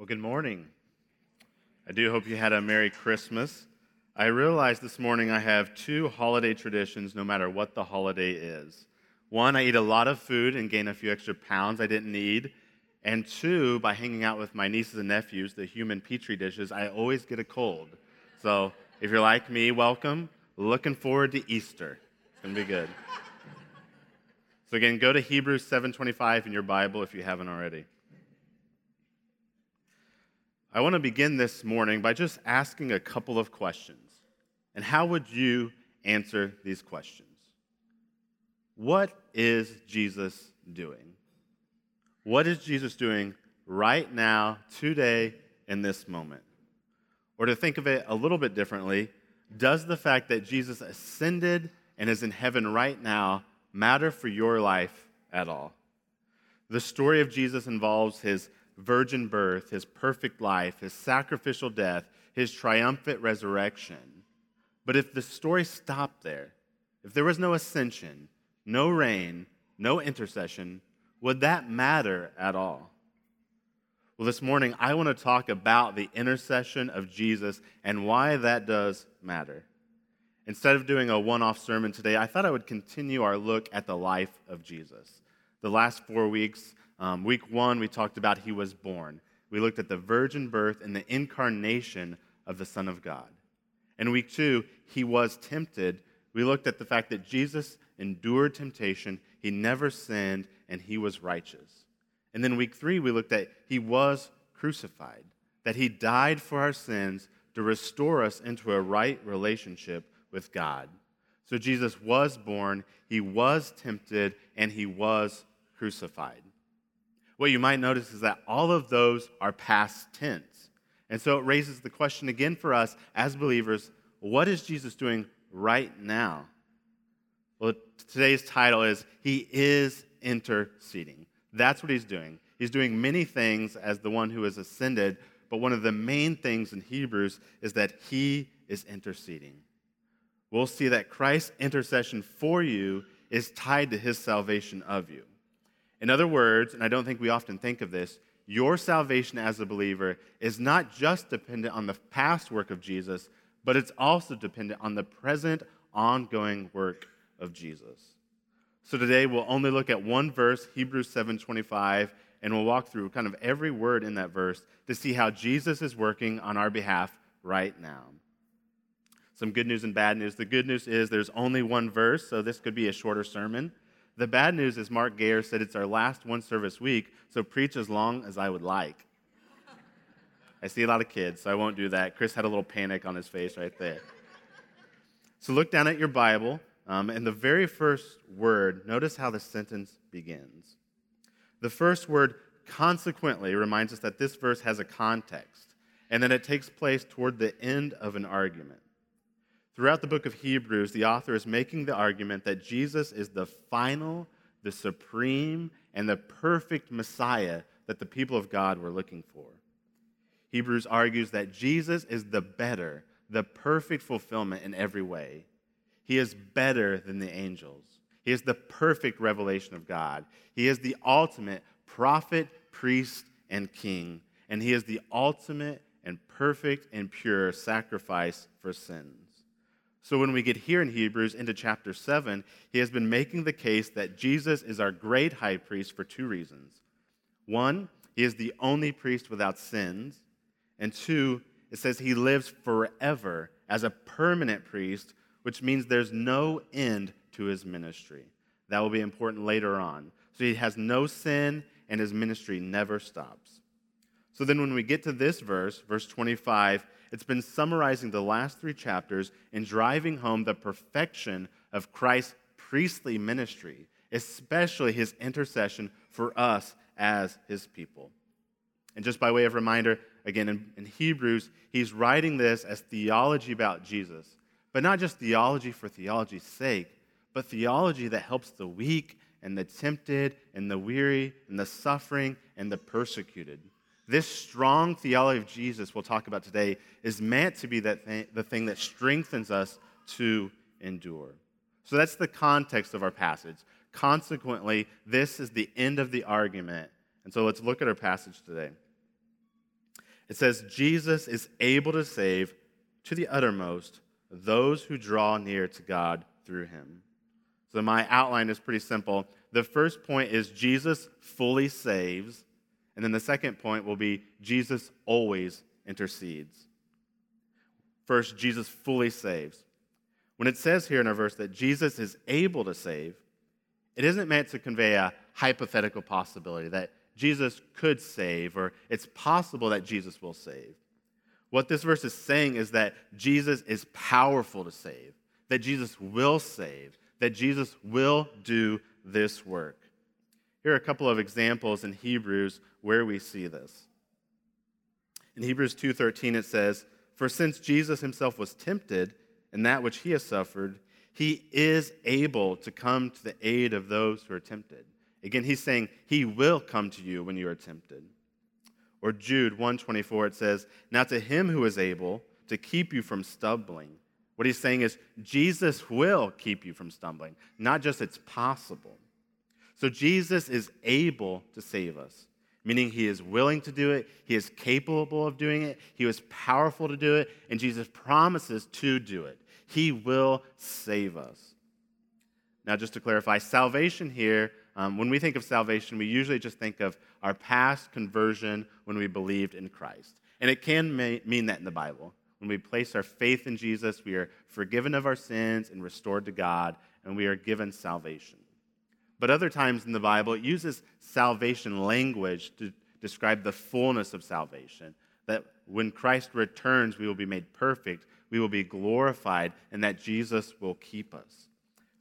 Well, good morning. I do hope you had a Merry Christmas. I realized this morning I have two holiday traditions no matter what the holiday is. One, I eat a lot of food and gain a few extra pounds I didn't need. And two, by hanging out with my nieces and nephews, the human petri dishes, I always get a cold. So if you're like me, welcome. Looking forward to Easter. It's going to be good. So again, go to Hebrews 7:25 in your Bible if you haven't already. I want to begin this morning by just asking a couple of questions. And how would you answer these questions? What is Jesus doing? What is Jesus doing right now, today, in this moment? Or to think of it a little bit differently, does the fact that Jesus ascended and is in heaven right now matter for your life at all? The story of Jesus involves his virgin birth, his perfect life, his sacrificial death, his triumphant resurrection. But if the story stopped there, if there was no ascension, no reign, no intercession, would that matter at all? Well, this morning, I want to talk about the intercession of Jesus and why that does matter. Instead of doing a one off sermon today, I thought I would continue our look at the life of Jesus. The last four weeks, um, week one, we talked about he was born. We looked at the virgin birth and the incarnation of the Son of God. In week two, he was tempted. We looked at the fact that Jesus endured temptation, he never sinned, and he was righteous. And then week three, we looked at he was crucified, that he died for our sins to restore us into a right relationship with God. So Jesus was born, he was tempted, and he was crucified what you might notice is that all of those are past tense. And so it raises the question again for us as believers what is Jesus doing right now? Well, today's title is He is interceding. That's what He's doing. He's doing many things as the one who has ascended, but one of the main things in Hebrews is that He is interceding. We'll see that Christ's intercession for you is tied to His salvation of you. In other words, and I don't think we often think of this, your salvation as a believer is not just dependent on the past work of Jesus, but it's also dependent on the present, ongoing work of Jesus. So today we'll only look at one verse, Hebrews 7:25, and we'll walk through kind of every word in that verse to see how Jesus is working on our behalf right now. Some good news and bad news. The good news is there's only one verse, so this could be a shorter sermon. The bad news is Mark Gayer said it's our last one service week, so preach as long as I would like. I see a lot of kids, so I won't do that. Chris had a little panic on his face right there. So look down at your Bible, um, and the very first word, notice how the sentence begins. The first word, consequently, reminds us that this verse has a context, and that it takes place toward the end of an argument. Throughout the book of Hebrews, the author is making the argument that Jesus is the final, the supreme, and the perfect Messiah that the people of God were looking for. Hebrews argues that Jesus is the better, the perfect fulfillment in every way. He is better than the angels. He is the perfect revelation of God. He is the ultimate prophet, priest, and king. And he is the ultimate and perfect and pure sacrifice for sins. So when we get here in Hebrews into chapter 7, he has been making the case that Jesus is our great high priest for two reasons. One, he is the only priest without sins. And two, it says he lives forever as a permanent priest, which means there's no end to his ministry. That will be important later on. So he has no sin, and his ministry never stops. So then, when we get to this verse, verse 25, it's been summarizing the last three chapters and driving home the perfection of Christ's priestly ministry, especially his intercession for us as his people. And just by way of reminder, again, in, in, Hebrews, he's writing this as theology about Jesus, but not just theology for theology's sake, but theology that helps the weak and the tempted and the weary and the suffering and the persecuted. This strong theology of Jesus we'll talk about today is meant to be that thing, the thing that strengthens us to endure. So that's the context of our passage. Consequently, this is the end of the argument. And so let's look at our passage today. It says, Jesus is able to save to the uttermost those who draw near to God through him. So my outline is pretty simple. The first point is Jesus fully saves, and then the second point will be Jesus always intercedes. First, Jesus fully saves. When it says here in our verse that Jesus is able to save, it isn't meant to convey a hypothetical possibility that Jesus could save or it's possible that Jesus will save. What this verse is saying is that Jesus is powerful to save, that Jesus will save, that Jesus will do this work. Here are a couple of examples in Hebrews where we see this. In Hebrews 2:13 it says, "For since Jesus himself was tempted in that which he has suffered, he is able to come to the aid of those who are tempted." Again, he's saying he will come to you when you are tempted. Or Jude 124 it says, "Now to him who is able to keep you from stumbling." What he's saying is Jesus will keep you from stumbling, not just it's possible. So Jesus is able to save us, meaning he is willing to do it, he is capable of doing it, he was powerful to do it, and Jesus promises to do it. He will save us. Now, just to clarify, salvation here um, when we think of salvation, we usually just think of our past conversion when we believed in Christ. And it can may, mean that in the Bible. When we place our faith in Jesus, we are forgiven of our sins and restored to God, and we are given salvation. But other times in the Bible, it uses salvation language to describe the fullness of salvation. That when Christ returns, we will be made perfect, we will be glorified, and that Jesus will keep us.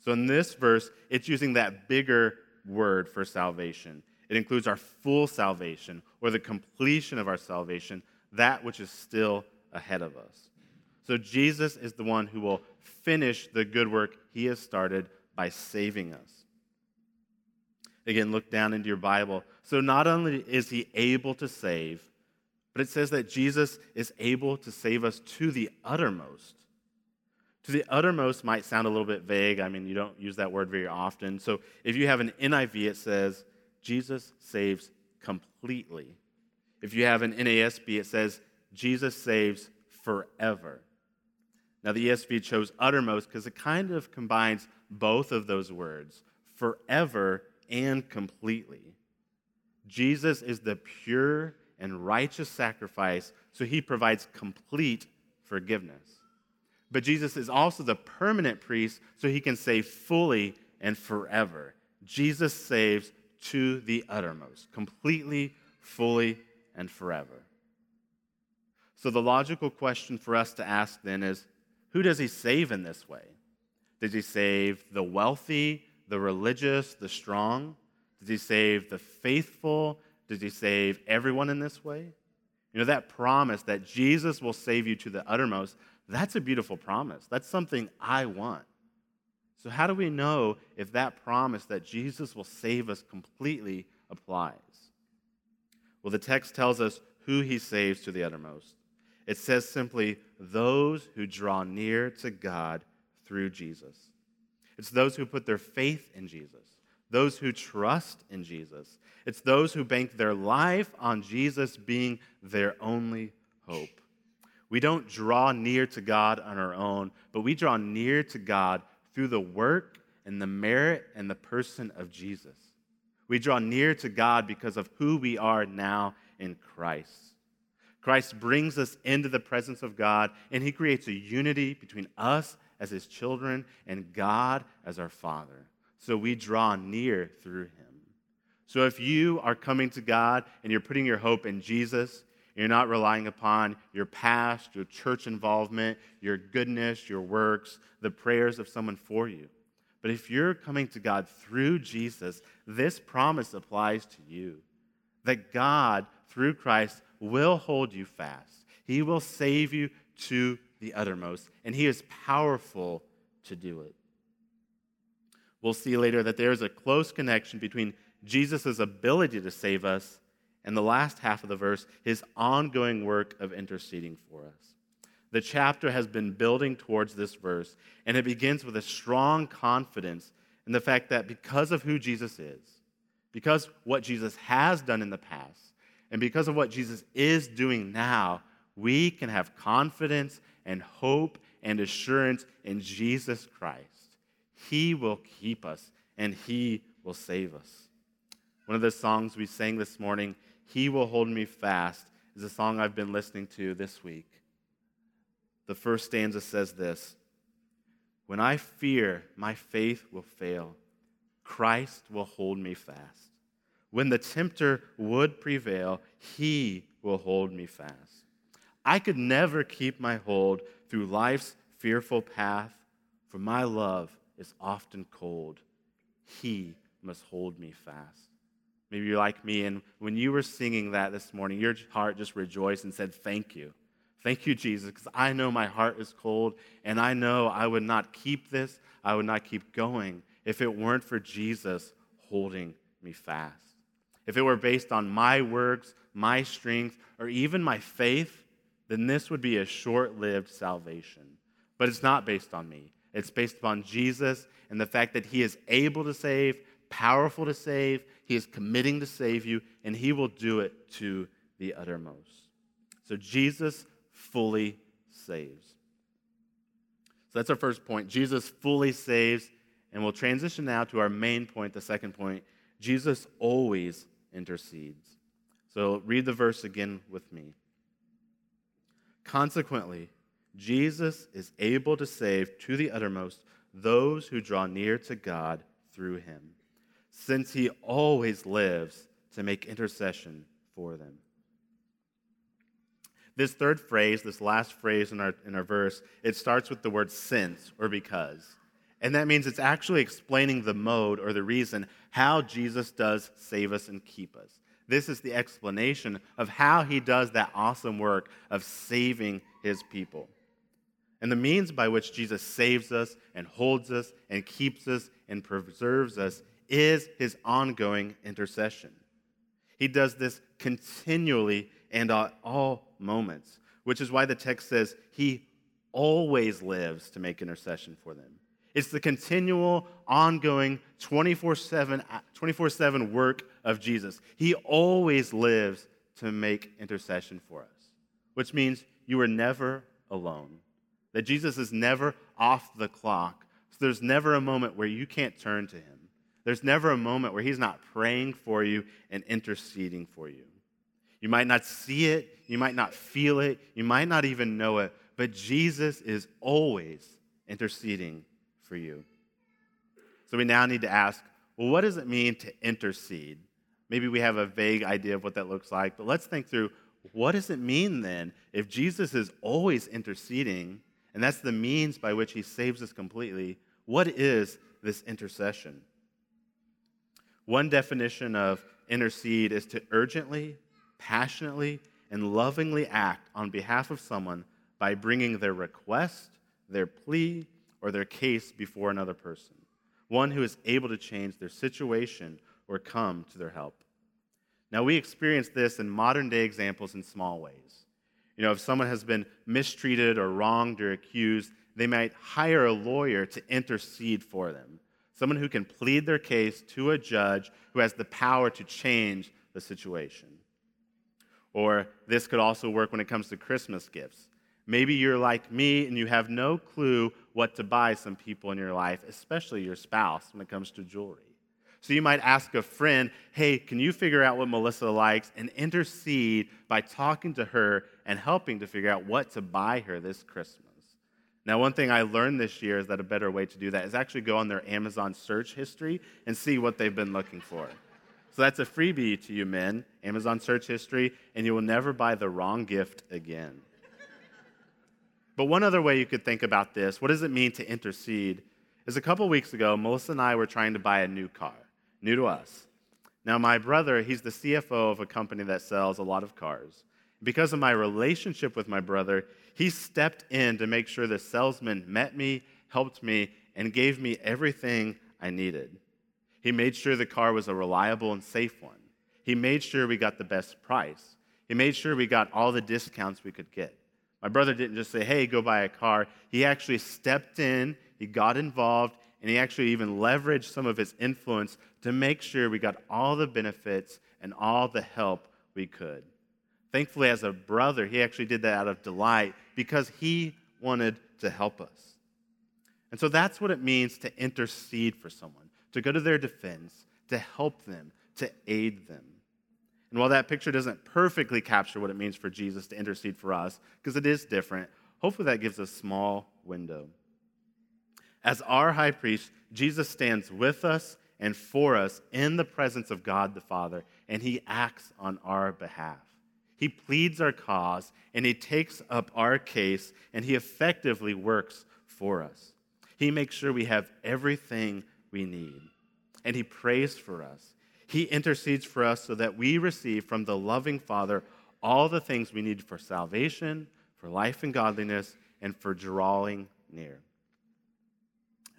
So in this verse, it's using that bigger word for salvation. It includes our full salvation or the completion of our salvation, that which is still ahead of us. So Jesus is the one who will finish the good work he has started by saving us. Again, look down into your Bible. So not only is he able to save, but it says that Jesus is able to save us to the uttermost. To the uttermost might sound a little bit vague. I mean, you don't use that word very often. So if you have an NIV, it says, Jesus saves completely. If you have an NASB, it says, Jesus saves forever. Now, the ESV chose uttermost because it kind of combines both of those words, forever and completely. Jesus is the pure and righteous sacrifice, so he provides complete forgiveness. But Jesus is also the permanent priest, so he can save fully and forever. Jesus saves to the uttermost, completely, fully, and forever. So the logical question for us to ask then is who does he save in this way? Does he save the wealthy, the religious, the strong? Does he save the faithful? Does he save everyone in this way? You know, that promise that Jesus will save you to the uttermost, that's a beautiful promise. That's something I want. So, how do we know if that promise that Jesus will save us completely applies? Well, the text tells us who he saves to the uttermost. It says simply, those who draw near to God through Jesus. It's those who put their faith in Jesus, those who trust in Jesus. It's those who bank their life on Jesus being their only hope. We don't draw near to God on our own, but we draw near to God through the work and the merit and the person of Jesus. We draw near to God because of who we are now in Christ. Christ brings us into the presence of God, and he creates a unity between us as his children and God as our Father. So we draw near through him. So if you are coming to God and you're putting your hope in Jesus, you're not relying upon your past, your church involvement, your goodness, your works, the prayers of someone for you. But if you're coming to God through Jesus, this promise applies to you that God, through Christ, will hold you fast. He will save you to the uttermost, and He is powerful to do it. We'll see later that there is a close connection between Jesus' ability to save us and the last half of the verse, his ongoing work of interceding for us. The chapter has been building towards this verse, and it begins with a strong confidence in the fact that because of who Jesus is, because what Jesus has done in the past, And because of what Jesus is doing now, we can have confidence and hope and assurance in Jesus Christ. He will keep us and He will save us. One of the songs we sang this morning, He Will Hold Me Fast, is a song I've been listening to this week. The first stanza says this When I fear my faith will fail, Christ will hold me fast. When the tempter would prevail, he will hold me fast. I could never keep my hold through life's fearful path, for my love is often cold. He must hold me fast. Maybe you're like me, and when you were singing that this morning, your heart just rejoiced and said, Thank you. Thank you, Jesus, because I know my heart is cold, and I know I would not keep this, I would not keep going if it weren't for Jesus holding me fast. If it were based on my works, my strength, or even my faith, then this would be a short lived salvation. But it's not based on me. It's based upon Jesus and the fact that He is able to save, powerful to save, He is committing to save you, and He will do it to the uttermost. So Jesus fully saves. So that's our first point. Jesus fully saves. And we'll transition now to our main point, the second point. Jesus always intercedes. So read the verse again with me. Consequently, Jesus is able to save to the uttermost those who draw near to God through him, since he always lives to make intercession for them. This third phrase, this last phrase in our, in our verse, it starts with the word since or because. And that means it's actually explaining the mode or the reason how Jesus does save us and keep us. This is the explanation of how he does that awesome work of saving his people. And the means by which Jesus saves us and holds us and keeps us and preserves us is his ongoing intercession. He does this continually and at all moments, which is why the text says he always lives to make intercession for them. It's the continual, ongoing, 24 7 work of Jesus. He always lives to make intercession for us, which means you are never alone. That Jesus is never off the clock. So there's never a moment where you can't turn to him. There's never a moment where he's not praying for you and interceding for you. You might not see it, you might not feel it, you might not even know it, but Jesus is always interceding for you. So we now need to ask well, what does it mean to intercede? Maybe we have a vague idea of what that looks like, but let's think through what does it mean then if Jesus is always interceding, and that's the means by which he saves us completely? What is this intercession? One definition of intercede is to urgently, passionately, and lovingly act on behalf of someone by bringing their request, their plea, or their case before another person, one who is able to change their situation or come to their help. Now, we experience this in modern day examples in small ways. You know, if someone has been mistreated or wronged or accused, they might hire a lawyer to intercede for them, someone who can plead their case to a judge who has the power to change the situation. Or this could also work when it comes to Christmas gifts. Maybe you're like me and you have no clue what to buy some people in your life, especially your spouse, when it comes to jewelry. So you might ask a friend, hey, can you figure out what Melissa likes and intercede by talking to her and helping to figure out what to buy her this Christmas? Now, one thing I learned this year is that a better way to do that is actually go on their Amazon search history and see what they've been looking for. So that's a freebie to you men, Amazon search history, and you will never buy the wrong gift again. But one other way you could think about this, what does it mean to intercede, is a couple weeks ago, Melissa and I were trying to buy a new car, new to us. Now, my brother, he's the CFO of a company that sells a lot of cars. Because of my relationship with my brother, he stepped in to make sure the salesman met me, helped me, and gave me everything I needed. He made sure the car was a reliable and safe one. He made sure we got the best price. He made sure we got all the discounts we could get. My brother didn't just say, hey, go buy a car. He actually stepped in, he got involved, and he actually even leveraged some of his influence to make sure we got all the benefits and all the help we could. Thankfully, as a brother, he actually did that out of delight because he wanted to help us. And so that's what it means to intercede for someone, to go to their defense, to help them, to aid them. And while that picture doesn't perfectly capture what it means for Jesus to intercede for us, because it is different, hopefully that gives a small window. As our high priest, Jesus stands with us and for us in the presence of God the Father, and he acts on our behalf. He pleads our cause, and he takes up our case, and he effectively works for us. He makes sure we have everything we need, and he prays for us. He intercedes for us so that we receive from the loving Father all the things we need for salvation, for life and godliness, and for drawing near.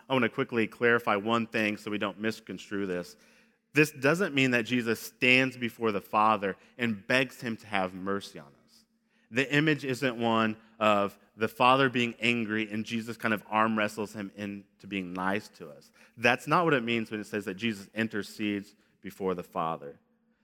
I want to quickly clarify one thing so we don't misconstrue this. This doesn't mean that Jesus stands before the Father and begs him to have mercy on us. The image isn't one of the Father being angry and Jesus kind of arm wrestles him into being nice to us. That's not what it means when it says that Jesus intercedes before the Father.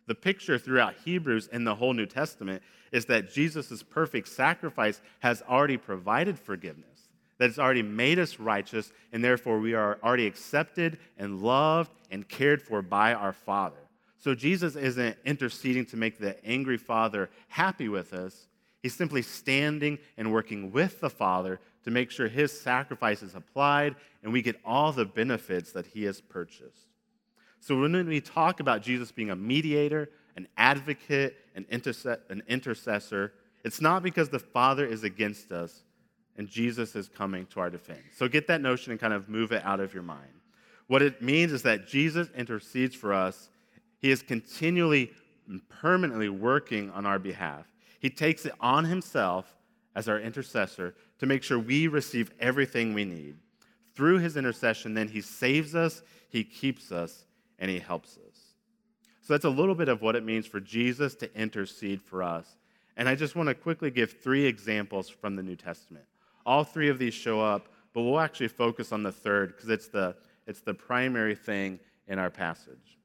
The picture throughout Hebrews and the whole New Testament is that Jesus' perfect sacrifice has already provided forgiveness that it's already made us righteous, and therefore we are already accepted and loved and cared for by our Father. So Jesus isn't interceding to make the angry Father happy with us. He's simply standing and working with the Father to make sure his sacrifice is applied and we get all the benefits that he has purchased. So when we talk about Jesus being a mediator, an advocate, an, interse- an intercessor, it's not because the Father is against us, and Jesus is coming to our defense. So get that notion and kind of move it out of your mind. What it means is that Jesus intercedes for us. He is continually and permanently working on our behalf. He takes it on himself as our intercessor to make sure we receive everything we need. Through his intercession, then he saves us, he keeps us, and he helps us. So that's a little bit of what it means for Jesus to intercede for us. And I just want to quickly give three examples from the New Testament. All three of these show up, but we'll actually focus on the third because it's the, it's the primary thing in our passage.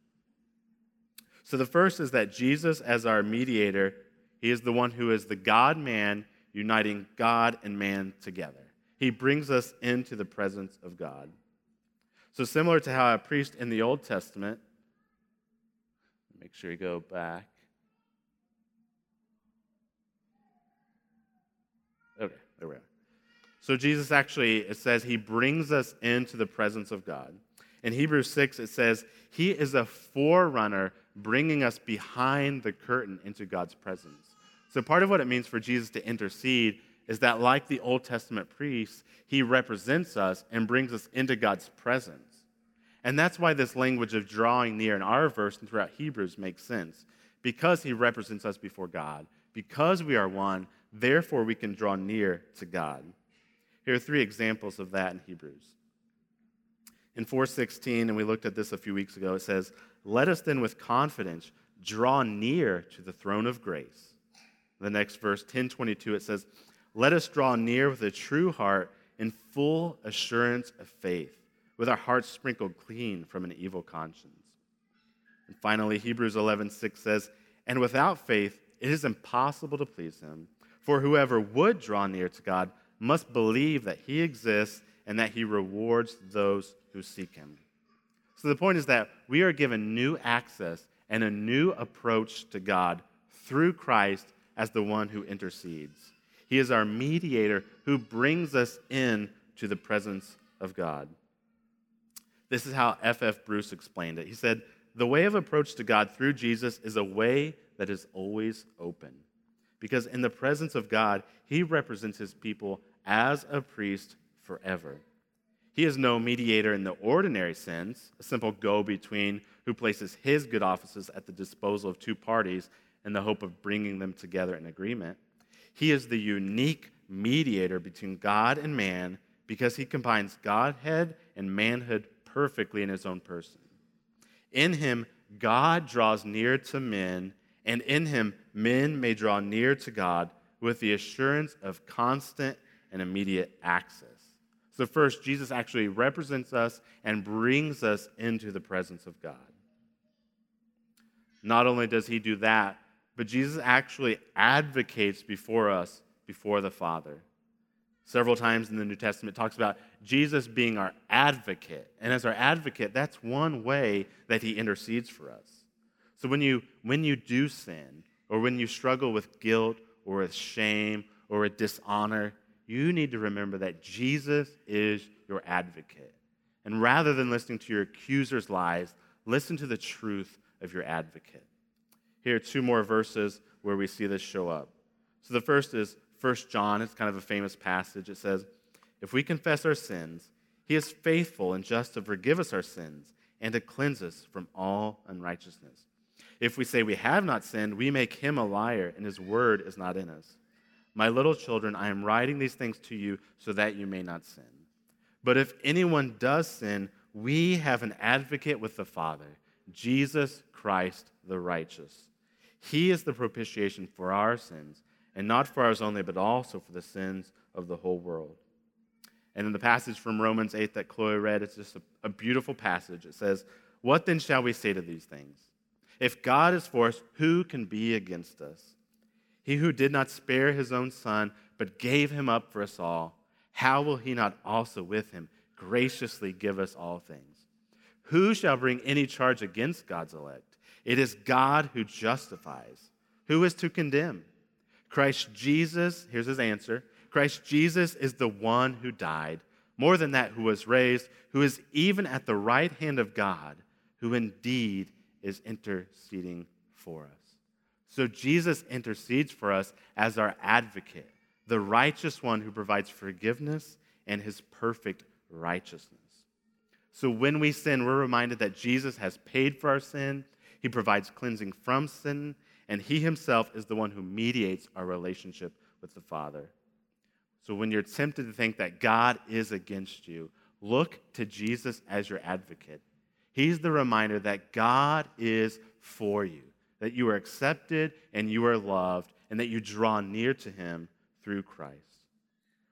So the first is that Jesus, as our mediator, he is the one who is the God man uniting God and man together. He brings us into the presence of God. So, similar to how a priest in the Old Testament, make sure you go back. Okay, there we are. So Jesus actually, it says, he brings us into the presence of God. In Hebrews 6, it says, he is a forerunner bringing us behind the curtain into God's presence. So part of what it means for Jesus to intercede is that, like the Old Testament priests, he represents us and brings us into God's presence. And that's why this language of drawing near in our verse and throughout Hebrews makes sense. Because he represents us before God, because we are one, therefore we can draw near to God. Here are three examples of that in Hebrews. In 4:16, and we looked at this a few weeks ago, it says, "Let us then with confidence draw near to the throne of grace." The next verse, 10:22, it says, "Let us draw near with a true heart in full assurance of faith, with our hearts sprinkled clean from an evil conscience." And finally, Hebrews 11:6 says, "And without faith it is impossible to please him, for whoever would draw near to God must believe that he exists and that he rewards those who seek him. So the point is that we are given new access and a new approach to God through Christ as the one who intercedes. He is our mediator who brings us in to the presence of God. This is how F.F. F. Bruce explained it. He said, The way of approach to God through Jesus is a way that is always open. Because in the presence of God, he represents his people as a priest forever. He is no mediator in the ordinary sense, a simple go between who places his good offices at the disposal of two parties in the hope of bringing them together in agreement. He is the unique mediator between God and man because he combines Godhead and manhood perfectly in his own person. In him, God draws near to men, and in him, men may draw near to God with the assurance of constant and immediate access. So, first, Jesus actually represents us and brings us into the presence of God. Not only does he do that, but Jesus actually advocates before us, before the Father. Several times in the New Testament, talks about Jesus being our advocate. And as our advocate, that's one way that he intercedes for us. So when you, when you do sin, or when you struggle with guilt, or with shame, or with dishonor, you need to remember that Jesus is your advocate. And rather than listening to your accuser's lies, listen to the truth of your advocate. Here are two more verses where we see this show up. So the first is 1 John. It's kind of a famous passage. It says, If we confess our sins, he is faithful and just to forgive us our sins and to cleanse us from all unrighteousness. If we say we have not sinned, we make him a liar, and his word is not in us. My little children, I am writing these things to you so that you may not sin. But if anyone does sin, we have an advocate with the Father, Jesus Christ the righteous. He is the propitiation for our sins, and not for ours only, but also for the sins of the whole world. And in the passage from Romans 8 that Chloe read, it's just a, a beautiful passage. It says, What then shall we say to these things? If God is for us, who can be against us? He who did not spare his own son, but gave him up for us all, how will he not also with him graciously give us all things? Who shall bring any charge against God's elect? It is God who justifies. Who is to condemn? Christ Jesus, here's his answer Christ Jesus is the one who died, more than that, who was raised, who is even at the right hand of God, who indeed is interceding for us. So Jesus intercedes for us as our advocate, the righteous one who provides forgiveness and his perfect righteousness. So when we sin, we're reminded that Jesus has paid for our sin, he provides cleansing from sin, and he himself is the one who mediates our relationship with the Father. So when you're tempted to think that God is against you, look to Jesus as your advocate. He's the reminder that God is for you, that you are accepted and you are loved, and that you draw near to him through Christ.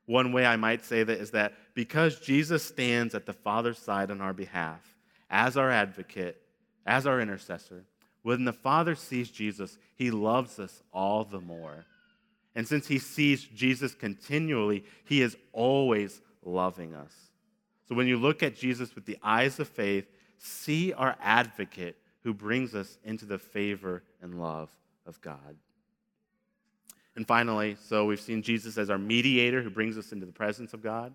One way I might say that is that because Jesus stands at the Father's side on our behalf as our advocate, as our intercessor, when the Father sees Jesus, he loves us all the more. And since he sees Jesus continually, he is always loving us. So when you look at Jesus with the eyes of faith, see our advocate who brings us into the favor and love of God. And finally, so we've seen Jesus as our mediator who brings us into the presence of God,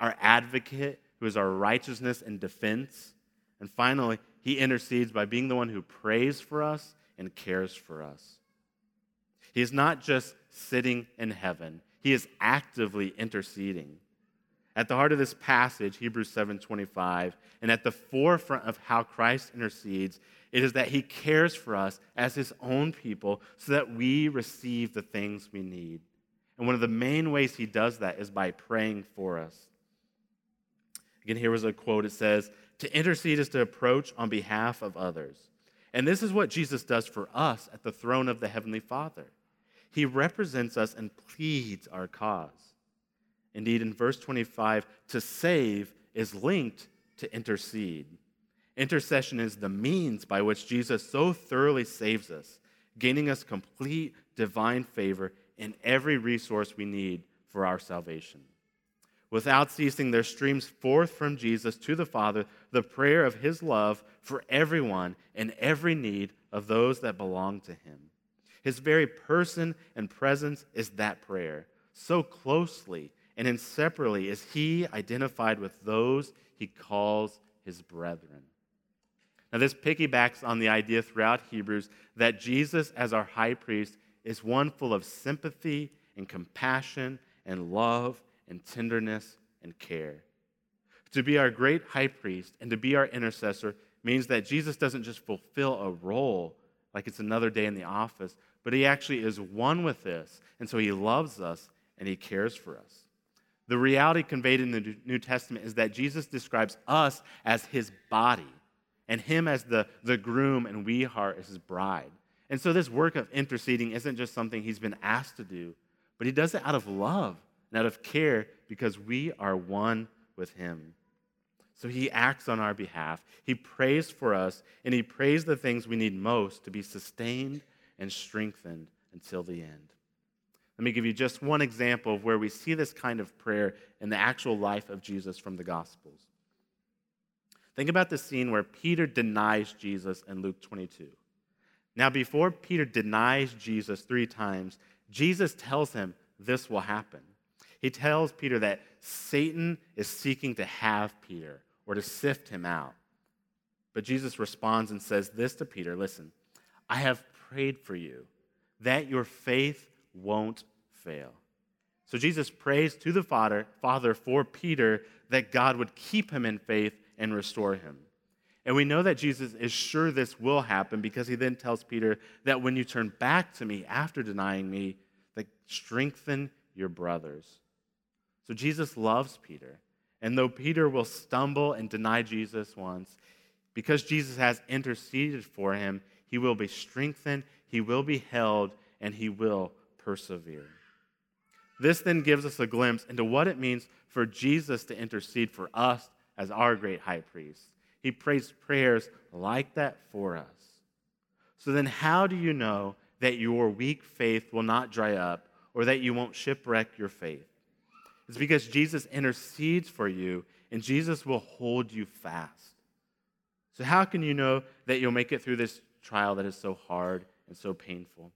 our advocate who is our righteousness and defense. And finally, he intercedes by being the one who prays for us and cares for us. He is not just sitting in heaven, he is actively interceding. At the heart of this passage, Hebrews 7:25, and at the forefront of how Christ intercedes, it is that he cares for us as his own people so that we receive the things we need. And one of the main ways he does that is by praying for us. Again, here was a quote. It says, To intercede is to approach on behalf of others. And this is what Jesus does for us at the throne of the Heavenly Father. He represents us and pleads our cause. Indeed, in verse 25, to save is linked to intercede. Intercession is the means by which Jesus so thoroughly saves us, gaining us complete divine favor in every resource we need for our salvation. Without ceasing, there streams forth from Jesus to the Father the prayer of his love for everyone and every need of those that belong to him. His very person and presence is that prayer, so closely and inseparably is he identified with those he calls his brethren. Now, this piggybacks on the idea throughout Hebrews that Jesus, as our high priest, is one full of sympathy and compassion and love and tenderness and care. To be our great high priest and to be our intercessor means that Jesus doesn't just fulfill a role like it's another day in the office, but he actually is one with this. And so he loves us and he cares for us. The reality conveyed in the New Testament is that Jesus describes us as his body and him as the, the groom and we are his bride. And so this work of interceding isn't just something he's been asked to do, but he does it out of love and out of care because we are one with him. So he acts on our behalf. He prays for us, and he prays the things we need most to be sustained and strengthened until the end. Let me give you just one example of where we see this kind of prayer in the actual life of Jesus from the Gospels. Think about the scene where Peter denies Jesus in Luke 22. Now, before Peter denies Jesus three times, Jesus tells him this will happen. He tells Peter that Satan is seeking to have Peter or to sift him out. But Jesus responds and says this to Peter Listen, I have prayed for you that your faith won't fail. So Jesus prays to the Father, Father for Peter that God would keep him in faith and restore him. And we know that Jesus is sure this will happen because he then tells Peter that when you turn back to me after denying me, that strengthen your brothers. So Jesus loves Peter. And though Peter will stumble and deny Jesus once, because Jesus has interceded for him, he will be strengthened, he will be held, and he will persevere. This then gives us a glimpse into what it means for Jesus to intercede for us as our great high priest. He prays prayers like that for us. So then, how do you know that your weak faith will not dry up or that you won't shipwreck your faith? It's because Jesus intercedes for you and Jesus will hold you fast. So, how can you know that you'll make it through this trial that is so hard and so painful?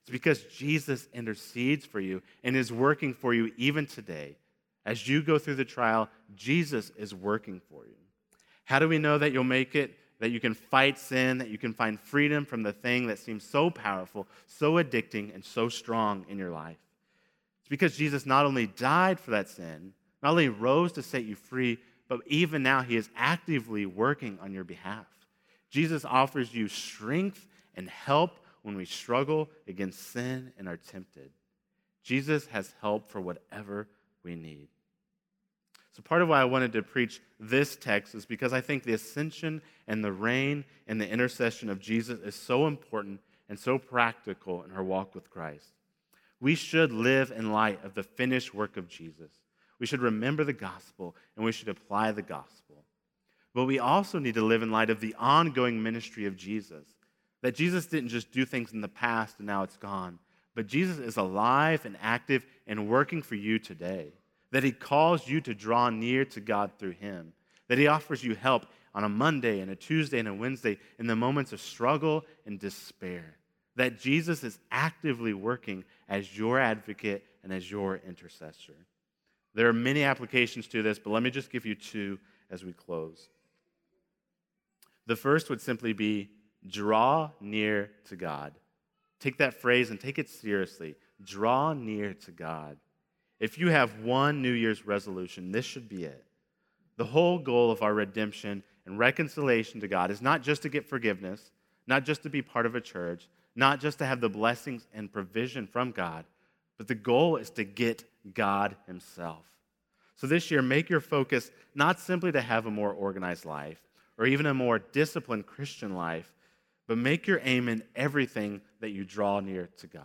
It's because Jesus intercedes for you and is working for you even today. As you go through the trial, Jesus is working for you. How do we know that you'll make it, that you can fight sin, that you can find freedom from the thing that seems so powerful, so addicting, and so strong in your life? It's because Jesus not only died for that sin, not only rose to set you free, but even now he is actively working on your behalf. Jesus offers you strength and help when we struggle against sin and are tempted. Jesus has help for whatever we need. So, part of why I wanted to preach this text is because I think the ascension and the reign and the intercession of Jesus is so important and so practical in our walk with Christ. We should live in light of the finished work of Jesus. We should remember the gospel and we should apply the gospel. But we also need to live in light of the ongoing ministry of Jesus. That Jesus didn't just do things in the past and now it's gone, but Jesus is alive and active and working for you today. That he calls you to draw near to God through him. That he offers you help on a Monday and a Tuesday and a Wednesday in the moments of struggle and despair. That Jesus is actively working as your advocate and as your intercessor. There are many applications to this, but let me just give you two as we close. The first would simply be draw near to God. Take that phrase and take it seriously. Draw near to God. If you have one New Year's resolution, this should be it. The whole goal of our redemption and reconciliation to God is not just to get forgiveness, not just to be part of a church, not just to have the blessings and provision from God, but the goal is to get God Himself. So this year, make your focus not simply to have a more organized life or even a more disciplined Christian life, but make your aim in everything that you draw near to God.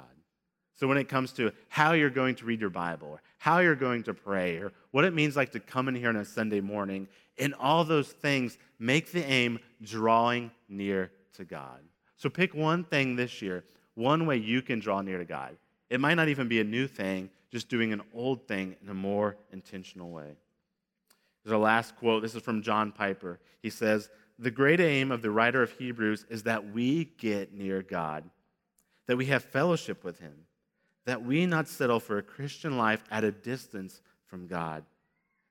So when it comes to how you're going to read your Bible, or how you're going to pray, or what it means like to come in here on a Sunday morning, in all those things, make the aim drawing near to God. So pick one thing this year, one way you can draw near to God. It might not even be a new thing, just doing an old thing in a more intentional way. There's a last quote. This is from John Piper. He says, The great aim of the writer of Hebrews is that we get near God, that we have fellowship with Him, that we not settle for a Christian life at a distance from God,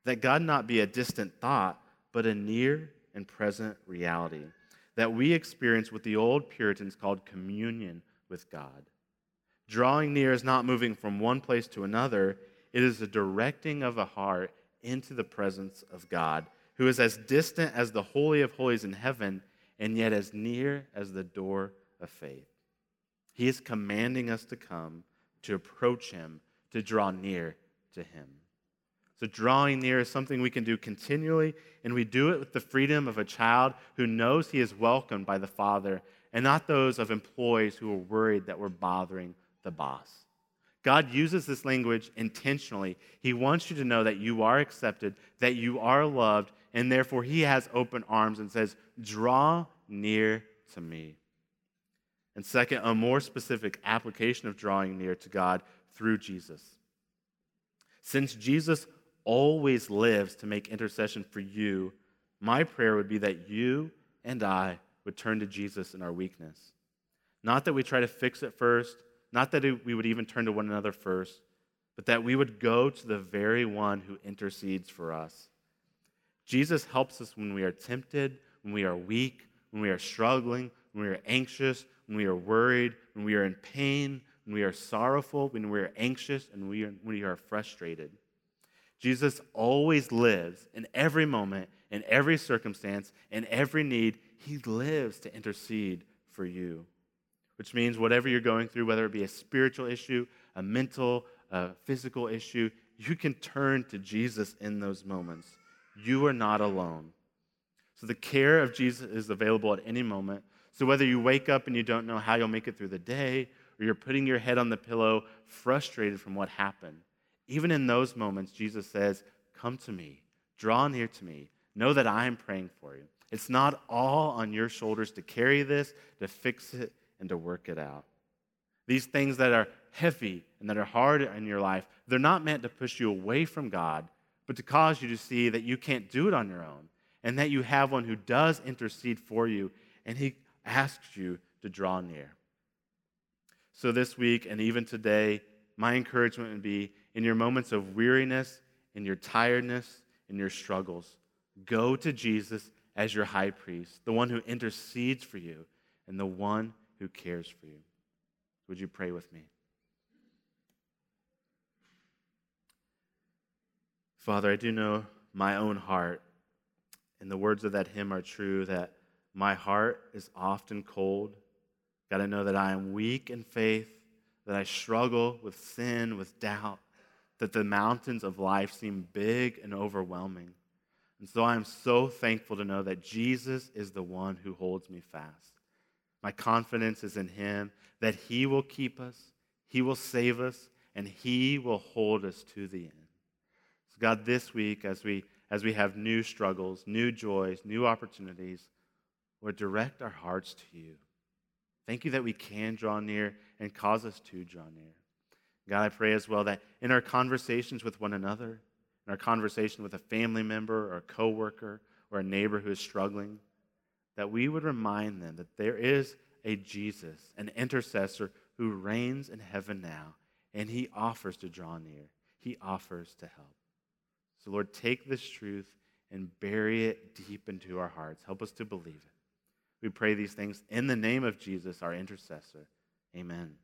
that God not be a distant thought, but a near and present reality, that we experience what the old Puritans called communion with God. Drawing near is not moving from one place to another, it is a directing of a heart into the presence of God, who is as distant as the Holy of Holies in heaven, and yet as near as the door of faith. He is commanding us to come, to approach Him, to draw near to Him. So, drawing near is something we can do continually, and we do it with the freedom of a child who knows he is welcomed by the Father, and not those of employees who are worried that we're bothering the boss. God uses this language intentionally. He wants you to know that you are accepted, that you are loved, and therefore He has open arms and says, Draw near to me. And second, a more specific application of drawing near to God through Jesus. Since Jesus always lives to make intercession for you, my prayer would be that you and I would turn to Jesus in our weakness. Not that we try to fix it first, not that we would even turn to one another first, but that we would go to the very one who intercedes for us. Jesus helps us when we are tempted, when we are weak, when we are struggling, when we are anxious, when we are worried, when we are in pain, when we are sorrowful, when we are anxious, and when we are frustrated. Jesus always lives in every moment, in every circumstance, in every need. He lives to intercede for you, which means whatever you're going through, whether it be a spiritual issue, a mental, a physical issue, you can turn to Jesus in those moments. You are not alone. So the care of Jesus is available at any moment. So whether you wake up and you don't know how you'll make it through the day, or you're putting your head on the pillow frustrated from what happened, even in those moments, Jesus says, Come to me, draw near to me, know that I am praying for you. It's not all on your shoulders to carry this, to fix it, and to work it out. These things that are heavy and that are hard in your life, they're not meant to push you away from God, but to cause you to see that you can't do it on your own and that you have one who does intercede for you and he asks you to draw near. So, this week and even today, my encouragement would be in your moments of weariness, in your tiredness, in your struggles, go to Jesus as your high priest, the one who intercedes for you and the one who cares for you. Would you pray with me? Father, I do know my own heart, and the words of that hymn are true that my heart is often cold. God, I know that I am weak in faith, that I struggle with sin, with doubt, that the mountains of life seem big and overwhelming. And so I am so thankful to know that Jesus is the one who holds me fast. My confidence is in Him, that He will keep us, He will save us, and He will hold us to the end. So, God, this week, as we, as we have new struggles, new joys, new opportunities, Lord, direct our hearts to you. Thank you that we can draw near and cause us to draw near. God, I pray as well that in our conversations with one another, in our conversation with a family member or a coworker or a neighbor who is struggling, that we would remind them that there is a Jesus, an intercessor who reigns in heaven now, and he offers to draw near. He offers to help. So, Lord, take this truth and bury it deep into our hearts. Help us to believe it. We pray these things in the name of Jesus, our intercessor. Amen.